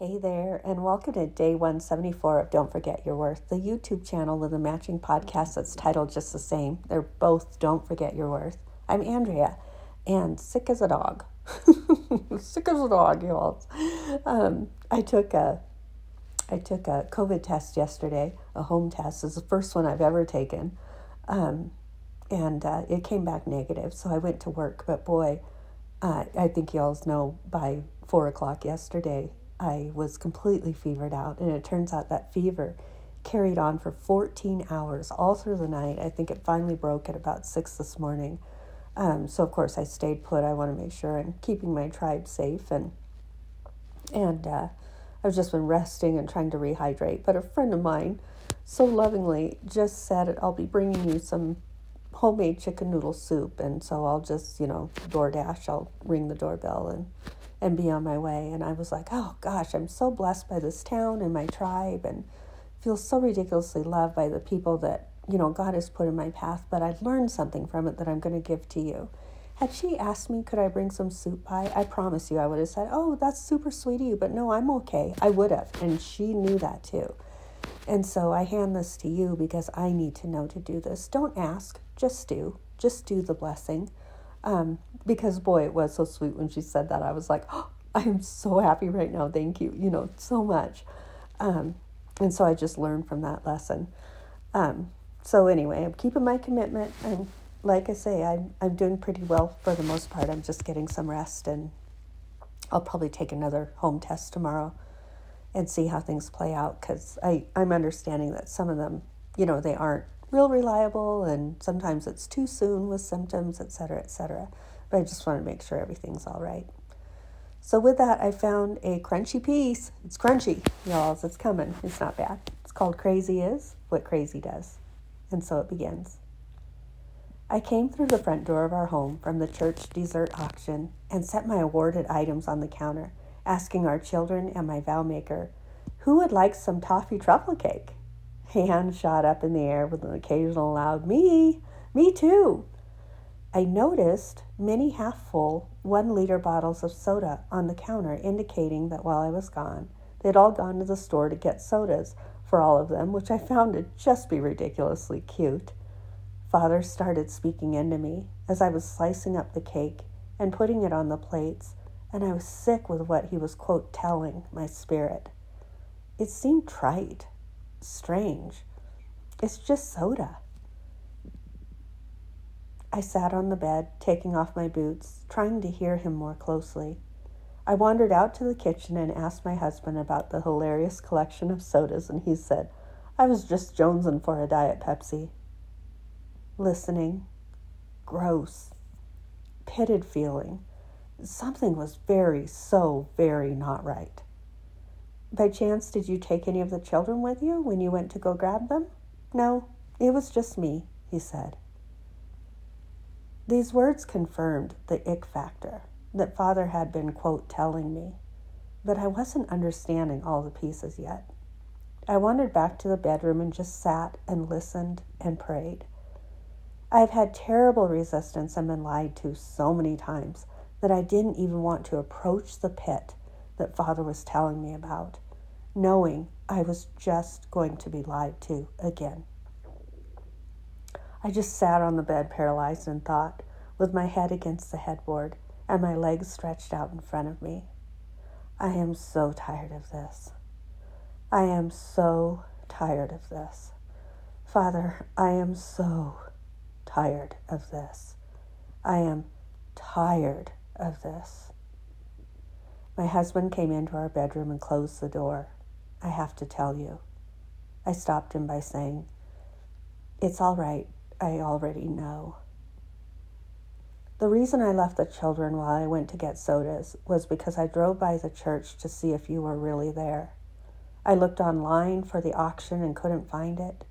Hey there, and welcome to day 174 of Don't Forget Your Worth, the YouTube channel with a matching podcast that's titled just the same. They're both Don't Forget Your Worth. I'm Andrea, and sick as a dog. sick as a dog, y'all. Um, I took a I took a COVID test yesterday, a home test. It's the first one I've ever taken. Um, and uh, it came back negative, so I went to work. But boy, uh, I think y'all know by four o'clock yesterday, I was completely fevered out, and it turns out that fever carried on for 14 hours all through the night. I think it finally broke at about 6 this morning. Um, so, of course, I stayed put. I want to make sure I'm keeping my tribe safe, and, and uh, I've just been resting and trying to rehydrate. But a friend of mine so lovingly just said, I'll be bringing you some homemade chicken noodle soup. And so I'll just, you know, DoorDash, I'll ring the doorbell and and be on my way. And I was like, oh gosh, I'm so blessed by this town and my tribe and feel so ridiculously loved by the people that, you know, God has put in my path, but I've learned something from it that I'm going to give to you. Had she asked me, could I bring some soup pie? I promise you, I would have said, oh, that's super sweet of you, but no, I'm okay. I would have. And she knew that too. And so I hand this to you because I need to know to do this. Don't ask, just do. Just do the blessing. Um, because boy, it was so sweet when she said that. I was like, oh, I am so happy right now. Thank you, you know, so much. Um, and so I just learned from that lesson. Um, so anyway, I'm keeping my commitment, and like I say, I'm I'm doing pretty well for the most part. I'm just getting some rest, and I'll probably take another home test tomorrow, and see how things play out. Because I'm understanding that some of them, you know, they aren't real reliable and sometimes it's too soon with symptoms, et cetera, et cetera. But I just want to make sure everything's all right. So with that, I found a crunchy piece. It's crunchy, y'all. It's coming. It's not bad. It's called Crazy Is What Crazy Does. And so it begins. I came through the front door of our home from the church dessert auction and set my awarded items on the counter, asking our children and my vow maker, who would like some toffee truffle cake? Hand shot up in the air with an occasional loud, Me, me too. I noticed many half full one liter bottles of soda on the counter, indicating that while I was gone, they'd all gone to the store to get sodas for all of them, which I found to just be ridiculously cute. Father started speaking into me as I was slicing up the cake and putting it on the plates, and I was sick with what he was, quote, telling my spirit. It seemed trite strange. It's just soda. I sat on the bed, taking off my boots, trying to hear him more closely. I wandered out to the kitchen and asked my husband about the hilarious collection of sodas, and he said, I was just jonesing for a Diet Pepsi. Listening, gross, pitted feeling. Something was very, so very not right. By chance, did you take any of the children with you when you went to go grab them? No, it was just me, he said. These words confirmed the ick factor that father had been, quote, telling me, but I wasn't understanding all the pieces yet. I wandered back to the bedroom and just sat and listened and prayed. I've had terrible resistance and been lied to so many times that I didn't even want to approach the pit that father was telling me about knowing I was just going to be lied to again. I just sat on the bed, paralyzed in thought, with my head against the headboard and my legs stretched out in front of me. I am so tired of this. I am so tired of this. Father, I am so tired of this. I am tired of this. My husband came into our bedroom and closed the door. I have to tell you. I stopped him by saying, It's all right. I already know. The reason I left the children while I went to get sodas was because I drove by the church to see if you were really there. I looked online for the auction and couldn't find it,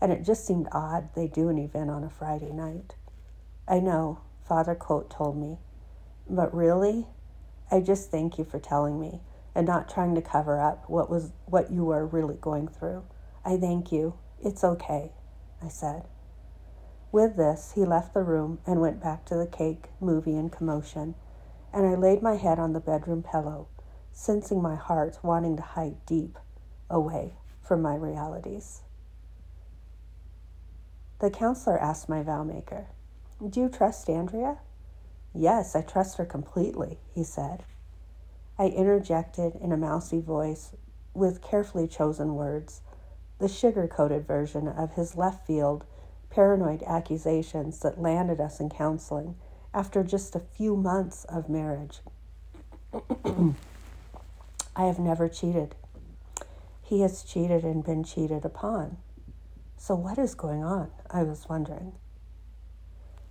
and it just seemed odd they do an event on a Friday night. I know, Father Coate told me, but really, I just thank you for telling me and not trying to cover up what was what you were really going through. I thank you. It's okay, I said. With this, he left the room and went back to the cake, movie, and commotion, and I laid my head on the bedroom pillow, sensing my heart wanting to hide deep away from my realities. The counselor asked my vow maker, Do you trust Andrea? Yes, I trust her completely, he said. I interjected in a mousy voice with carefully chosen words, the sugar coated version of his left field paranoid accusations that landed us in counseling after just a few months of marriage. I have never cheated. He has cheated and been cheated upon. So, what is going on? I was wondering.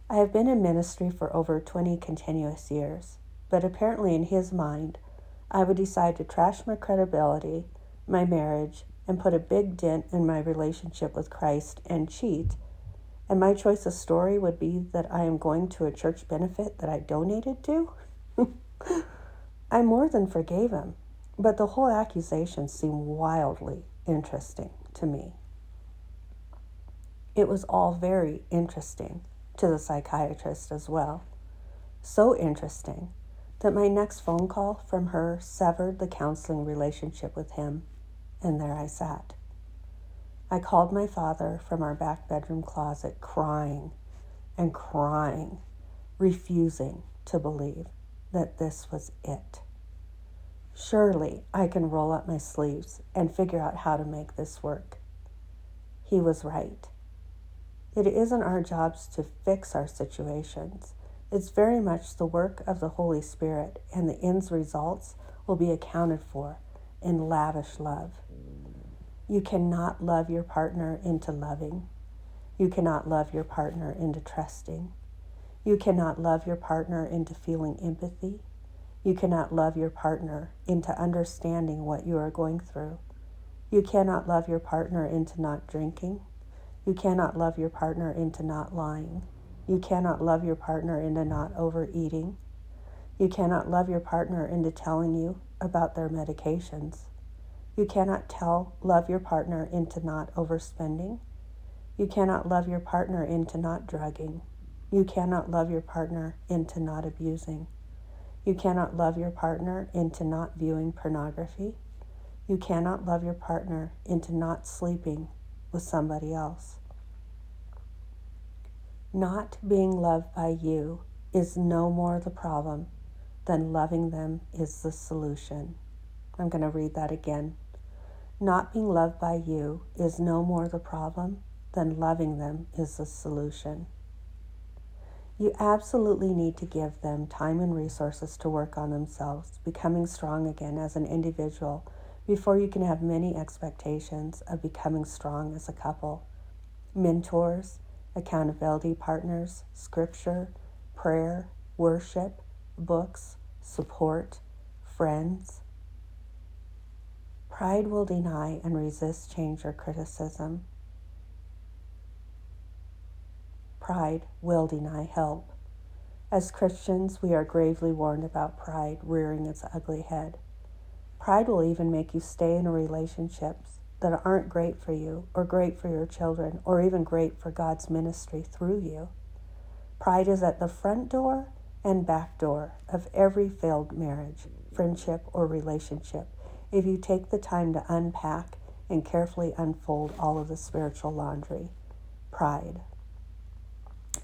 I have been in ministry for over 20 continuous years, but apparently, in his mind, I would decide to trash my credibility, my marriage, and put a big dent in my relationship with Christ and cheat. And my choice of story would be that I am going to a church benefit that I donated to? I more than forgave him, but the whole accusation seemed wildly interesting to me. It was all very interesting to the psychiatrist as well. So interesting that my next phone call from her severed the counseling relationship with him, and there I sat. I called my father from our back bedroom closet, crying and crying, refusing to believe that this was it. Surely I can roll up my sleeves and figure out how to make this work. He was right. It isn't our jobs to fix our situations. It's very much the work of the Holy Spirit, and the end's results will be accounted for in lavish love. You cannot love your partner into loving. You cannot love your partner into trusting. You cannot love your partner into feeling empathy. You cannot love your partner into understanding what you are going through. You cannot love your partner into not drinking. You cannot love your partner into not lying. You cannot love your partner into not overeating. You cannot love your partner into telling you about their medications. You cannot tell love your partner into not overspending. You cannot love your partner into not drugging. You cannot love your partner into not abusing. You cannot love your partner into not viewing pornography. You cannot love your partner into not sleeping with somebody else. Not being loved by you is no more the problem than loving them is the solution. I'm going to read that again. Not being loved by you is no more the problem than loving them is the solution. You absolutely need to give them time and resources to work on themselves, becoming strong again as an individual before you can have many expectations of becoming strong as a couple. Mentors, accountability partners, scripture, prayer, worship, books, support, friends. Pride will deny and resist change or criticism. Pride will deny help. As Christians, we are gravely warned about pride rearing its ugly head. Pride will even make you stay in relationships that aren't great for you, or great for your children, or even great for God's ministry through you. Pride is at the front door and back door of every failed marriage, friendship, or relationship if you take the time to unpack and carefully unfold all of the spiritual laundry. Pride.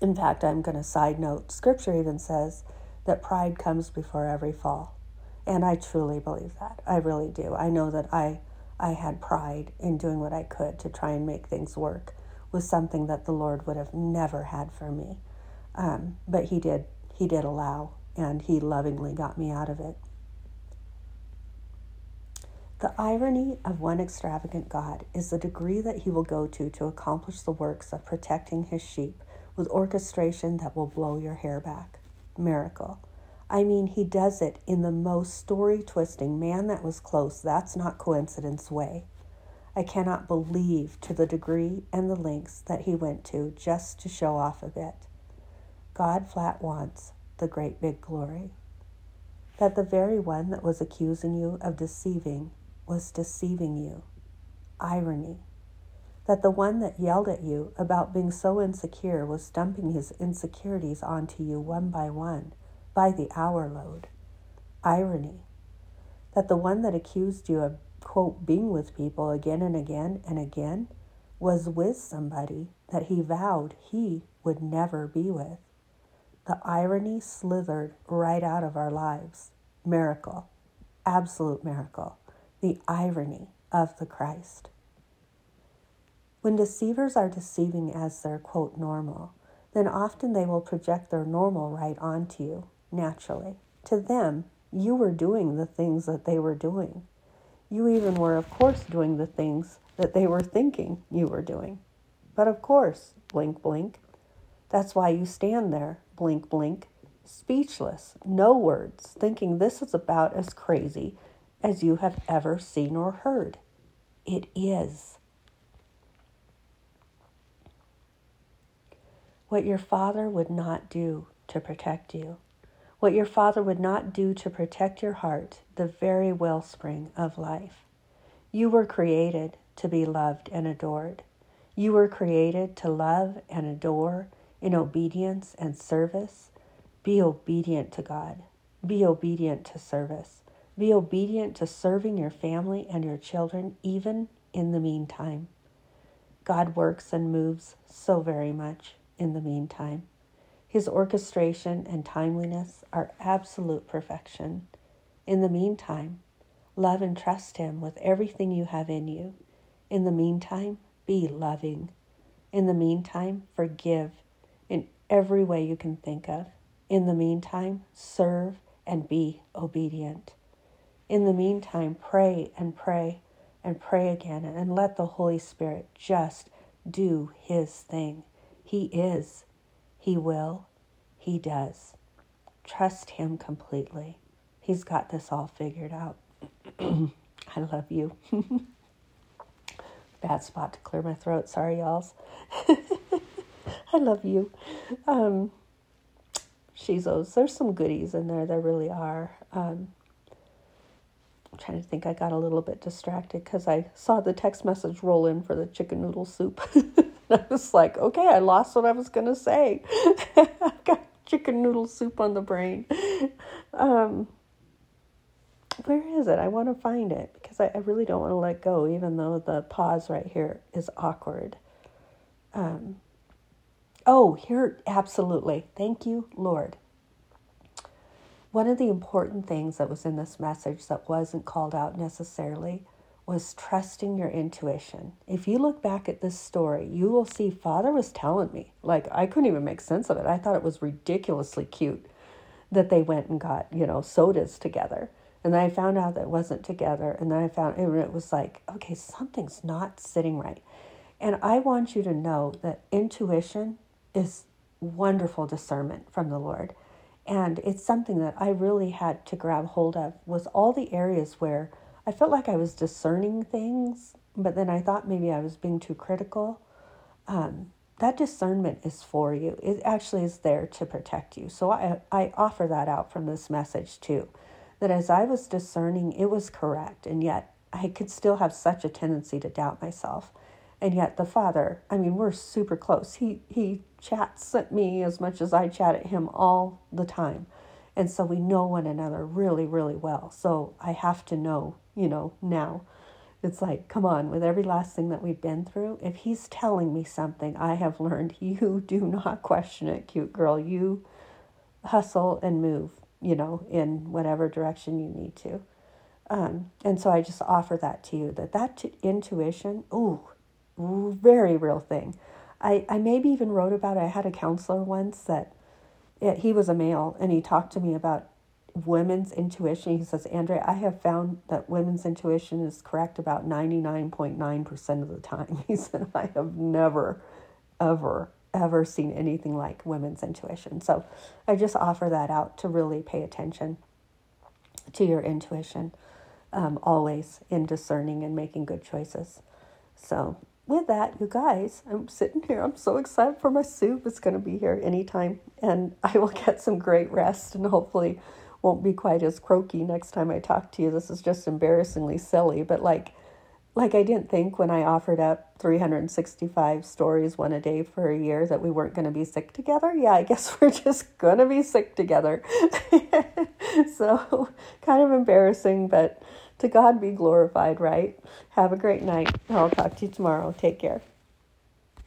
In fact, I'm going to side note, scripture even says that pride comes before every fall. And I truly believe that. I really do. I know that I I had pride in doing what I could to try and make things work was something that the Lord would have never had for me. Um, but He did. He did allow, and He lovingly got me out of it. The irony of one extravagant God is the degree that He will go to to accomplish the works of protecting His sheep with orchestration that will blow your hair back. Miracle. I mean, he does it in the most story twisting, man, that was close, that's not coincidence way. I cannot believe to the degree and the lengths that he went to just to show off a bit. God flat wants the great big glory. That the very one that was accusing you of deceiving was deceiving you. Irony. That the one that yelled at you about being so insecure was dumping his insecurities onto you one by one by the hour load. Irony that the one that accused you of, quote, being with people again and again and again was with somebody that he vowed he would never be with. The irony slithered right out of our lives. Miracle, absolute miracle. The irony of the Christ. When deceivers are deceiving as their quote normal, then often they will project their normal right onto you naturally. To them, you were doing the things that they were doing. You even were, of course, doing the things that they were thinking you were doing. But of course, blink, blink. That's why you stand there, blink, blink, speechless, no words, thinking this is about as crazy as you have ever seen or heard. It is. What your father would not do to protect you what your Father would not do to protect your heart, the very wellspring of life. You were created to be loved and adored. You were created to love and adore in obedience and service. Be obedient to God. Be obedient to service. Be obedient to serving your family and your children, even in the meantime. God works and moves so very much in the meantime. His orchestration and timeliness are absolute perfection. In the meantime, love and trust Him with everything you have in you. In the meantime, be loving. In the meantime, forgive in every way you can think of. In the meantime, serve and be obedient. In the meantime, pray and pray and pray again and let the Holy Spirit just do His thing. He is he will. He does. Trust Him completely. He's got this all figured out. I love you. Bad spot to clear my throat. Sorry, y'all. I love you. Um, Shizos, there's some goodies in there. There really are. Um, I'm trying to think. I got a little bit distracted because I saw the text message roll in for the chicken noodle soup. I was like, okay, I lost what I was going to say. I got chicken noodle soup on the brain. Um, where is it? I want to find it because I, I really don't want to let go, even though the pause right here is awkward. Um, oh, here, absolutely. Thank you, Lord. One of the important things that was in this message that wasn't called out necessarily was trusting your intuition. If you look back at this story, you will see Father was telling me. Like, I couldn't even make sense of it. I thought it was ridiculously cute that they went and got, you know, sodas together. And then I found out that it wasn't together. And then I found and it was like, okay, something's not sitting right. And I want you to know that intuition is wonderful discernment from the Lord. And it's something that I really had to grab hold of was all the areas where I felt like I was discerning things, but then I thought maybe I was being too critical. Um, that discernment is for you. It actually is there to protect you. So I, I offer that out from this message too. That as I was discerning, it was correct, and yet I could still have such a tendency to doubt myself. And yet the Father, I mean, we're super close. He he chats at me as much as I chat at him all the time. And so we know one another really, really well. So I have to know you know, now. It's like, come on, with every last thing that we've been through, if he's telling me something, I have learned you do not question it, cute girl. You hustle and move, you know, in whatever direction you need to. Um, and so I just offer that to you that that t- intuition, ooh, very real thing. I, I maybe even wrote about it. I had a counselor once that it, he was a male and he talked to me about women's intuition. He says, Andrea, I have found that women's intuition is correct about 99.9% of the time. He said, I have never, ever, ever seen anything like women's intuition. So I just offer that out to really pay attention to your intuition um, always in discerning and making good choices. So, with that, you guys, I'm sitting here. I'm so excited for my soup. It's going to be here anytime, and I will get some great rest and hopefully won't be quite as croaky next time I talk to you. This is just embarrassingly silly, but like like I didn't think when I offered up 365 stories one a day for a year that we weren't going to be sick together. Yeah, I guess we're just going to be sick together. so, kind of embarrassing, but to God be glorified, right? Have a great night. I'll talk to you tomorrow. Take care.